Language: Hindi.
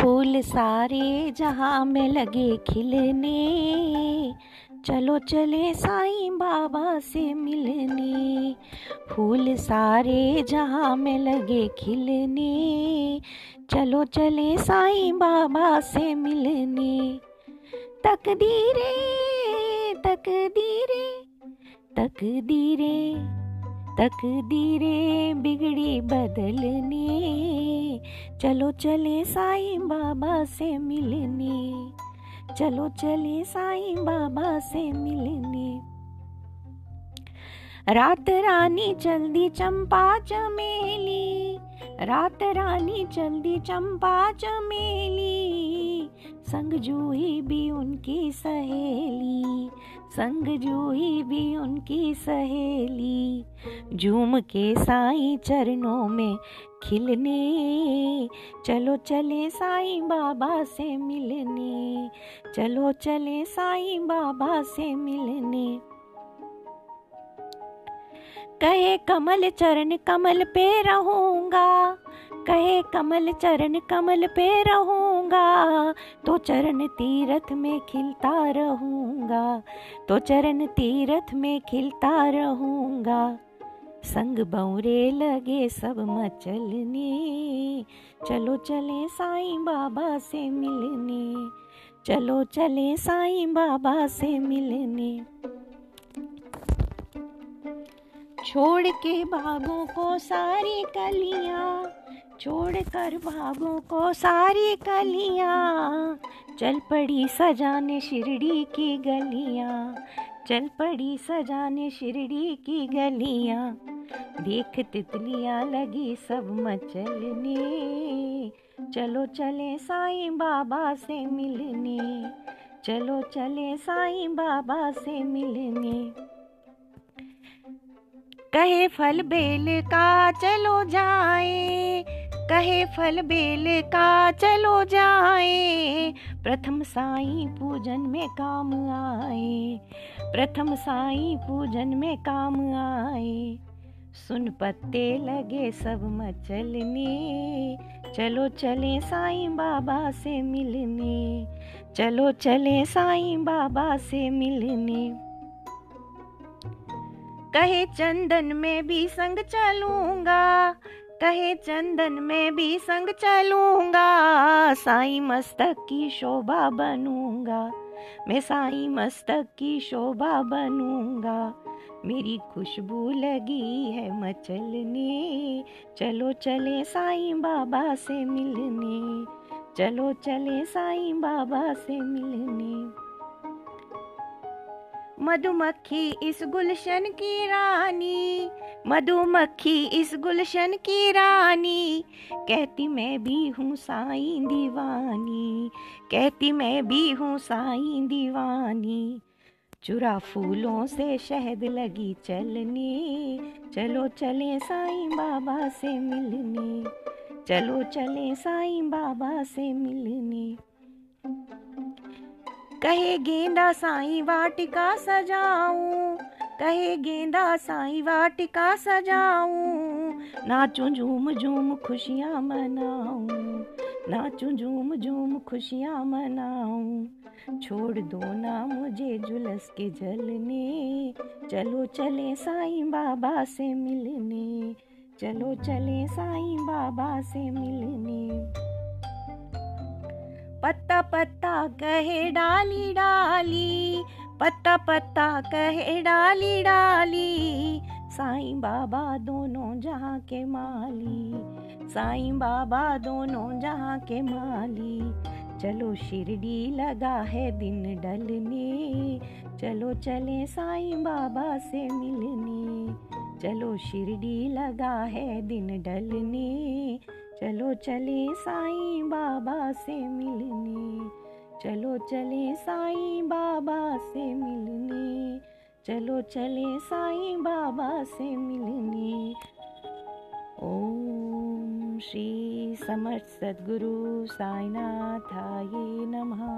फूल सारे जहाँ में लगे खिलने। चलो चले साईं बाबा से मिलने। फूल सारे जहाँ में लगे खिलने। चलो चले साईं बाबा से मिलने। तकदीरे तकदीरे तकदीरे। तकदीरे बिगड़ी बदलने। चलो चले साईं बाबा से मिलने। चलो चले साईं बाबा से मिलने। रात रानी चलदी चंपा चमेली। रात रानी चलदी चंपा चमेली। संग जूही भी उनकी सहेली, संग जूही भी उनकी सहेली, झूम के साईं चरणों में खिलने। चलो चले साईं बाबा से मिलने, चलो चले साईं बाबा से मिलने। कहे कमल चरण कमल पे रहूँगा, कहे कमल चरण कमल पे रहूँगा तो चरण तीरथ में खिलता रहूँगा तो चरण तीरथ में खिलता रहूँगा। संग बौरे लगे सब मचलने, चलो चले साईं बाबा से मिलने, चलो चले साईं बाबा से मिलने। छोड़ के बागों को सारी कलियाँ छोड़ कर बागों को सारी कलियाँ। चल पड़ी सजाने शिरडी की गलियाँ। चल पड़ी सजाने शिरडी की गलियाँ। देख तितलियाँ लगी सब मचलने। चलो चले साईं बाबा से मिलने। चलो चले साईं बाबा से मिलने। कहे फल बेल का चलो जाए। कहे फल बेल का चलो जाए। प्रथम साईं पूजन में काम आए। प्रथम साईं पूजन में काम आए। सुन पत्ते लगे सब मचलने। चलो चले साईं बाबा से मिलने। चलो चले साईं बाबा से मिलने। कहे चंदन में भी संग चलूँगा। कहे, चंदन में भी संग चलूँगा, साई मस्तक की शोभा बनूँगा, मैं साई मस्तक की शोभा बनूँगा। मेरी खुशबू लगी है मचलने, चलो चले साईं बाबा से मिलने, चलो चले साईं बाबा से मिलने। मधुमक्खी इस गुलशन की रानी। मधुमक्खी इस गुलशन की रानी। कहती मैं भी हूँ साईं दीवानी। कहती मैं भी हूँ साईं दीवानी। चुरा फूलों से शहद लगी चलने। चलो चले साईं बाबा से मिलने। चलो चले साईं बाबा से मिलने। कहे गेंदा साई वाटिका सजाऊं? कहे गेंदा साई वाटिका सजाऊं? नाचूं झूम झूम खुशियाँ मनाऊं। नाचूं झूम झूम खुशियाँ मनाऊं। छोड़ दो ना मुझे जुलस के जलने चलो चले साईं बाबा से मिलने। चलो चले साईं बाबा से मिलने। पत्ता पत्ता कहे डाली डाली पत्ता पत्ता कहे डाली डाली। साईं बाबा दोनों जहाँ के माली, साईं बाबा दोनों जहाँ के माली। चलो शिरडी लगा है दिन डलने, चलो चले साईं बाबा से मिलने। चलो शिरडी लगा है दिन डलने चलो चले साईं बाबा से मिलने। चलो चले साईं बाबा से मिलने। चलो चले साईं बाबा से मिलने। ओम श्री समर्थ सद्गुरु साईनाथाय नमः।